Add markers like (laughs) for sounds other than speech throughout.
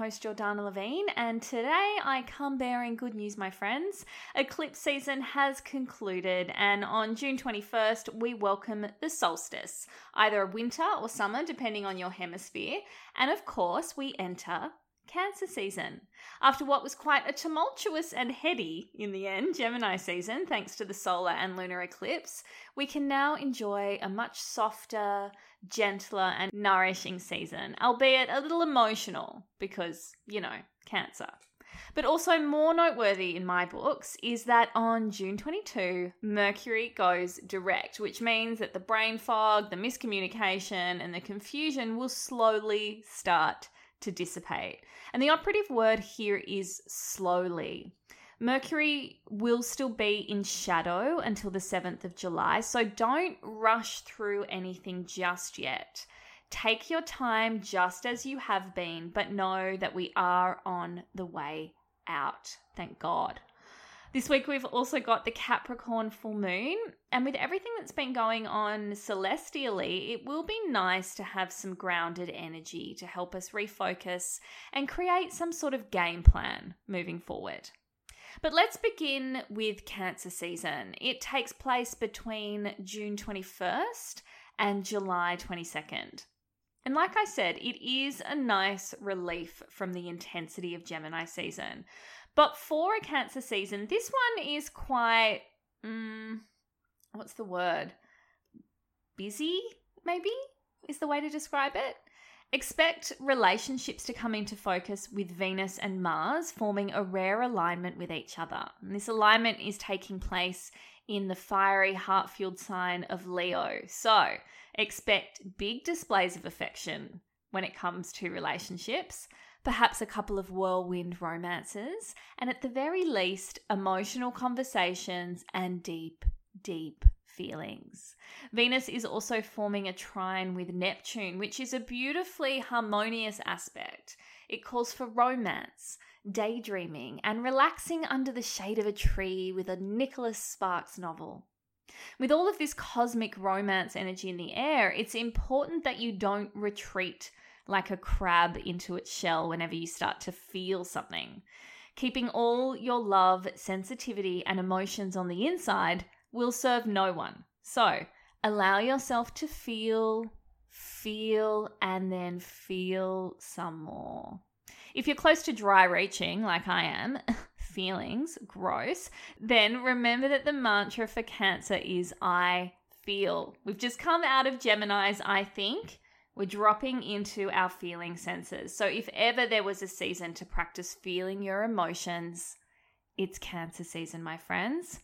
host Jordana Levine, and today I come bearing good news, my friends. Eclipse season has concluded, and on June 21st, we welcome the solstice, either a winter or summer, depending on your hemisphere. And of course, we enter Cancer season. After what was quite a tumultuous and heady, in the end, Gemini season, thanks to the solar and lunar eclipse, we can now enjoy a much softer, gentler, and nourishing season, albeit a little emotional because, you know, Cancer. But also more noteworthy in my books is that on June 22, Mercury goes direct, which means that the brain fog, the miscommunication, and the confusion will slowly start to dissipate. And the operative word here is slowly. Mercury will still be in shadow until the 7th of July, so don't rush through anything just yet. Take your time just as you have been, but know that we are on the way out. Thank God. This week we've also got the Capricorn full moon, and with everything that's been going on celestially, it will be nice to have some grounded energy to help us refocus and create some sort of game plan moving forward. But let's begin with Cancer season. It takes place between June 21st and July 22nd. And like I said, it is a nice relief from the intensity of Gemini season. But for a Cancer season, this one is quite, mm, what's the word? Busy, maybe, is the way to describe it. Expect relationships to come into focus with Venus and Mars forming a rare alignment with each other. And this alignment is taking place in the fiery heart fueled sign of Leo. So expect big displays of affection when it comes to relationships, perhaps a couple of whirlwind romances, and at the very least, emotional conversations and deep, deep feelings. Venus is also forming a trine with Neptune, which is a beautifully harmonious aspect. It calls for romance, daydreaming, and relaxing under the shade of a tree with a Nicholas Sparks novel. With all of this cosmic romance energy in the air, it's important that you don't retreat like a crab into its shell whenever you start to feel something. Keeping all your love, sensitivity, and emotions on the inside will serve no one. So allow yourself to feel, feel, and then feel some more. If you're close to dry reaching, like I am, (laughs) feelings, gross, then remember that the mantra for Cancer is I feel. We've just come out of Gemini's I think. We're dropping into our feeling senses. So, if ever there was a season to practice feeling your emotions, it's Cancer season, my friends.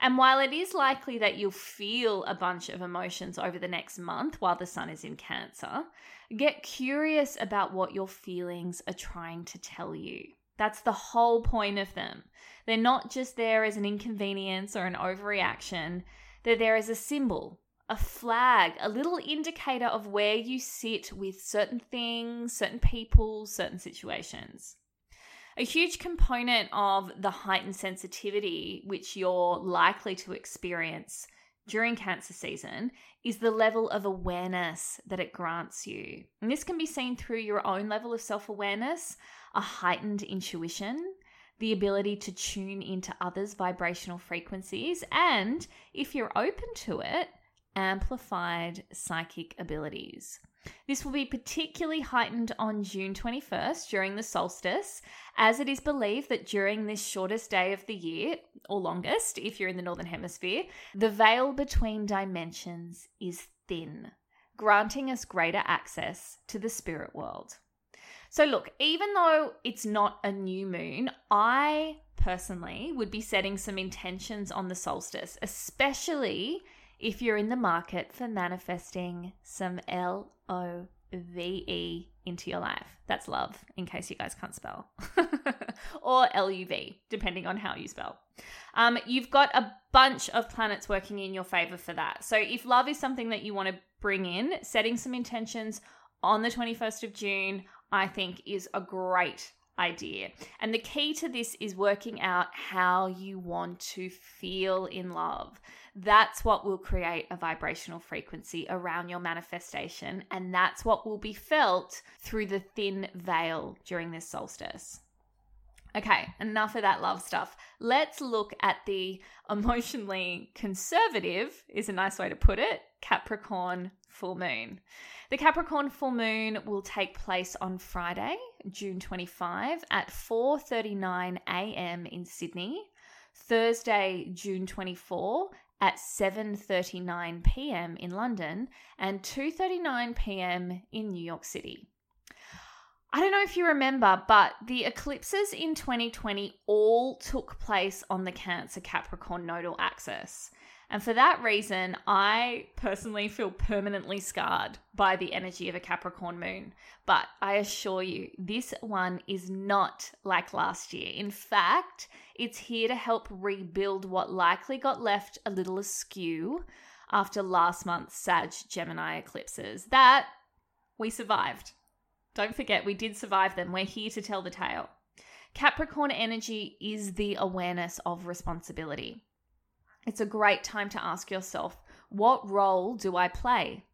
And while it is likely that you'll feel a bunch of emotions over the next month while the sun is in Cancer, get curious about what your feelings are trying to tell you. That's the whole point of them. They're not just there as an inconvenience or an overreaction, they're there as a symbol, a flag, a little indicator of where you sit with certain things, certain people, certain situations. A huge component of the heightened sensitivity which you're likely to experience during cancer season is the level of awareness that it grants you. And this can be seen through your own level of self awareness, a heightened intuition, the ability to tune into others' vibrational frequencies, and if you're open to it, amplified psychic abilities. This will be particularly heightened on June 21st during the solstice, as it is believed that during this shortest day of the year, or longest if you're in the Northern Hemisphere, the veil between dimensions is thin, granting us greater access to the spirit world. So, look, even though it's not a new moon, I personally would be setting some intentions on the solstice, especially if you're in the market for manifesting some L O V E into your life. That's love, in case you guys can't spell, (laughs) or L U V, depending on how you spell. Um, you've got a bunch of planets working in your favor for that. So, if love is something that you want to bring in, setting some intentions on the 21st of June, I think is a great idea. And the key to this is working out how you want to feel in love. That's what will create a vibrational frequency around your manifestation. And that's what will be felt through the thin veil during this solstice. Okay, enough of that love stuff. Let's look at the emotionally conservative, is a nice way to put it, Capricorn full moon. The Capricorn full moon will take place on Friday, June 25 at 4:39 a.m. in Sydney, Thursday, June 24 at 7:39 p.m. in London and 2:39 p.m. in New York City. I don't know if you remember, but the eclipses in 2020 all took place on the Cancer Capricorn nodal axis. And for that reason, I personally feel permanently scarred by the energy of a Capricorn moon. But I assure you, this one is not like last year. In fact, it's here to help rebuild what likely got left a little askew after last month's Sag Gemini eclipses. That we survived. Don't forget, we did survive them. We're here to tell the tale. Capricorn energy is the awareness of responsibility it's a great time to ask yourself, what role do I play?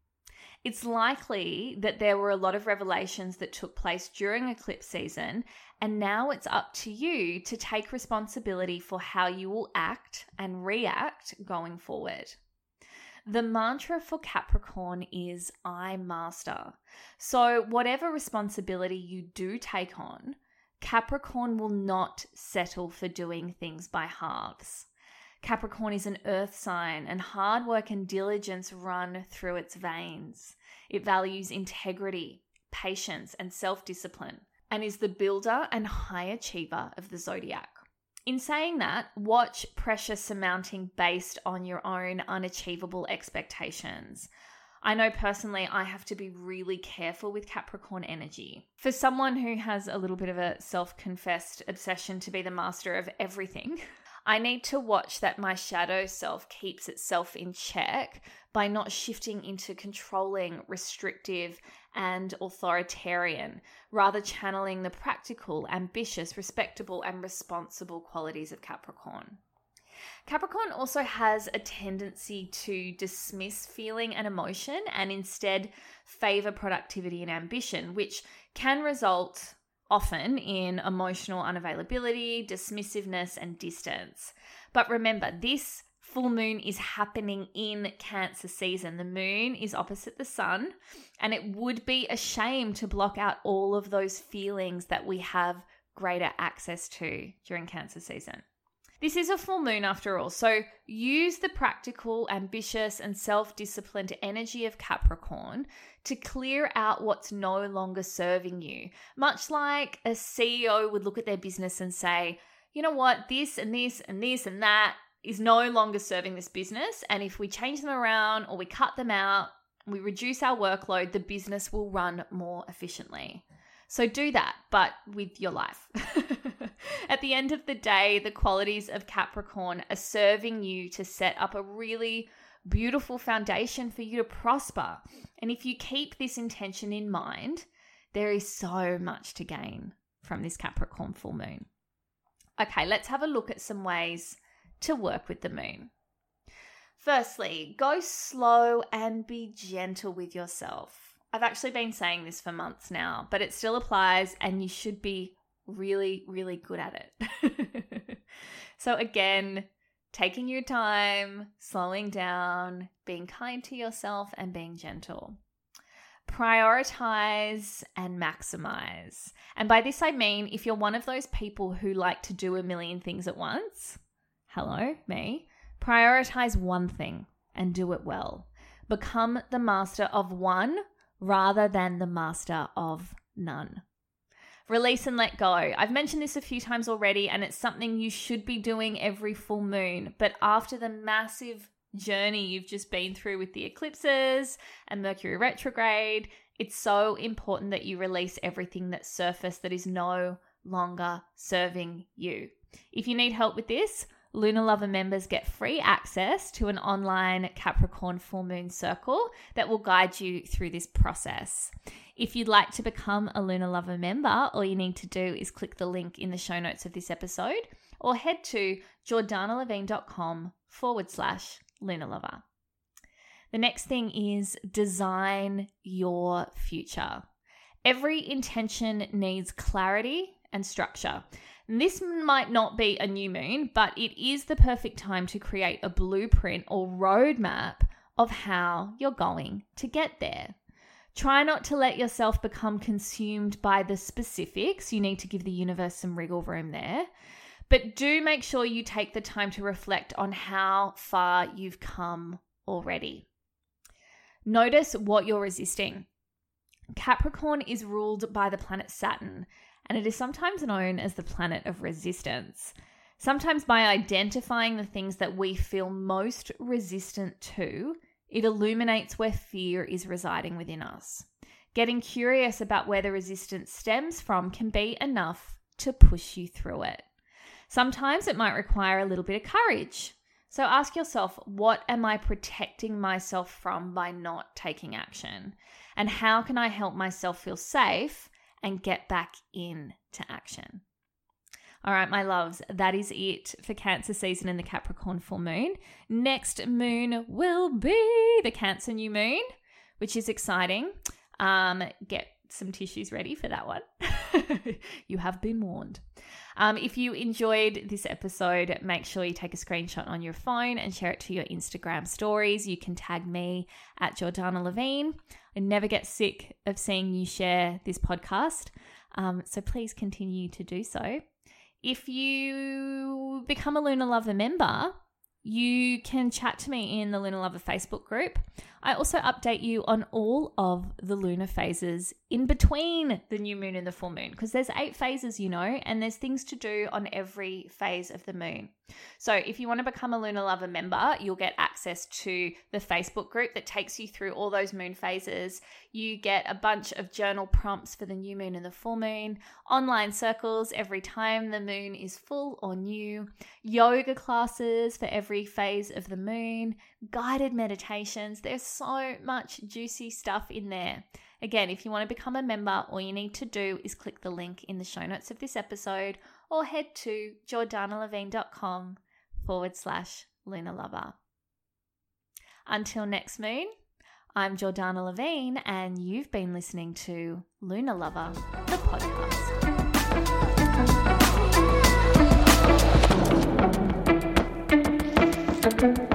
It's likely that there were a lot of revelations that took place during eclipse season, and now it's up to you to take responsibility for how you will act and react going forward. The mantra for Capricorn is I master. So, whatever responsibility you do take on, Capricorn will not settle for doing things by halves. Capricorn is an earth sign, and hard work and diligence run through its veins. It values integrity, patience, and self discipline, and is the builder and high achiever of the zodiac. In saying that, watch pressure surmounting based on your own unachievable expectations. I know personally I have to be really careful with Capricorn energy. For someone who has a little bit of a self confessed obsession to be the master of everything, (laughs) I need to watch that my shadow self keeps itself in check by not shifting into controlling, restrictive, and authoritarian, rather channeling the practical, ambitious, respectable, and responsible qualities of Capricorn. Capricorn also has a tendency to dismiss feeling and emotion and instead favor productivity and ambition, which can result often in emotional unavailability, dismissiveness, and distance. But remember, this full moon is happening in Cancer season. The moon is opposite the sun, and it would be a shame to block out all of those feelings that we have greater access to during Cancer season. This is a full moon after all, so use the practical, ambitious, and self disciplined energy of Capricorn to clear out what's no longer serving you. Much like a CEO would look at their business and say, you know what, this and this and this and that is no longer serving this business. And if we change them around or we cut them out, we reduce our workload, the business will run more efficiently. So do that, but with your life. (laughs) At the end of the day, the qualities of Capricorn are serving you to set up a really beautiful foundation for you to prosper. And if you keep this intention in mind, there is so much to gain from this Capricorn full moon. Okay, let's have a look at some ways to work with the moon. Firstly, go slow and be gentle with yourself. I've actually been saying this for months now, but it still applies and you should be really, really good at it. (laughs) so, again, taking your time, slowing down, being kind to yourself, and being gentle. Prioritize and maximize. And by this, I mean if you're one of those people who like to do a million things at once, hello, me, prioritize one thing and do it well. Become the master of one rather than the master of none. Release and let go. I've mentioned this a few times already, and it's something you should be doing every full moon. But after the massive journey you've just been through with the eclipses and Mercury retrograde, it's so important that you release everything that's surfaced that is no longer serving you. If you need help with this, Lunar Lover members get free access to an online Capricorn full moon circle that will guide you through this process. If you'd like to become a Lunar Lover member, all you need to do is click the link in the show notes of this episode or head to jordanalevine.com forward slash Lunar Lover. The next thing is design your future. Every intention needs clarity and structure. And this might not be a new moon, but it is the perfect time to create a blueprint or roadmap of how you're going to get there. Try not to let yourself become consumed by the specifics. You need to give the universe some wriggle room there. But do make sure you take the time to reflect on how far you've come already. Notice what you're resisting. Capricorn is ruled by the planet Saturn, and it is sometimes known as the planet of resistance. Sometimes, by identifying the things that we feel most resistant to, it illuminates where fear is residing within us. Getting curious about where the resistance stems from can be enough to push you through it. Sometimes it might require a little bit of courage. So ask yourself, what am I protecting myself from by not taking action? And how can I help myself feel safe and get back into action? All right, my loves, that is it for Cancer season and the Capricorn full moon. Next moon will be the Cancer new moon, which is exciting. Um, get some tissues ready for that one. (laughs) you have been warned. Um, if you enjoyed this episode, make sure you take a screenshot on your phone and share it to your Instagram stories. You can tag me at Jordana Levine. I never get sick of seeing you share this podcast. Um, so please continue to do so. If you become a Lunar Lover member, you can chat to me in the Lunar Lover Facebook group. I also update you on all of the lunar phases in between the new moon and the full moon because there's eight phases, you know, and there's things to do on every phase of the moon. So if you want to become a Lunar Lover member, you'll get access to the Facebook group that takes you through all those moon phases. You get a bunch of journal prompts for the new moon and the full moon, online circles every time the moon is full or new, yoga classes for every phase of the moon, guided meditations. There's so much juicy stuff in there. Again, if you want to become a member, all you need to do is click the link in the show notes of this episode or head to jordanalevine.com forward slash lunar lover. Until next moon, I'm Jordana Levine, and you've been listening to Lunar Lover, the podcast. it's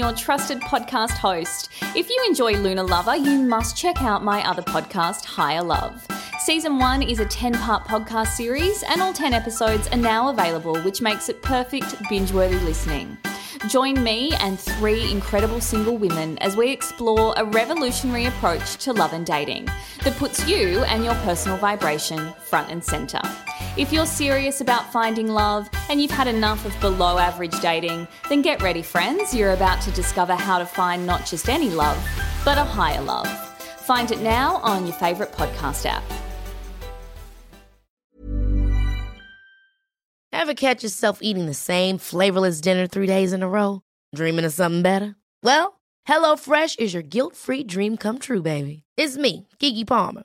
your trusted podcast host. If you enjoy Lunar Lover, you must check out my other podcast, Higher Love. Season 1 is a 10 part podcast series, and all 10 episodes are now available, which makes it perfect binge worthy listening. Join me and three incredible single women as we explore a revolutionary approach to love and dating that puts you and your personal vibration front and centre. If you're serious about finding love and you've had enough of below average dating, then get ready, friends. You're about to discover how to find not just any love, but a higher love. Find it now on your favourite podcast app. Ever catch yourself eating the same flavourless dinner three days in a row? Dreaming of something better? Well, HelloFresh is your guilt free dream come true, baby. It's me, Keke Palmer.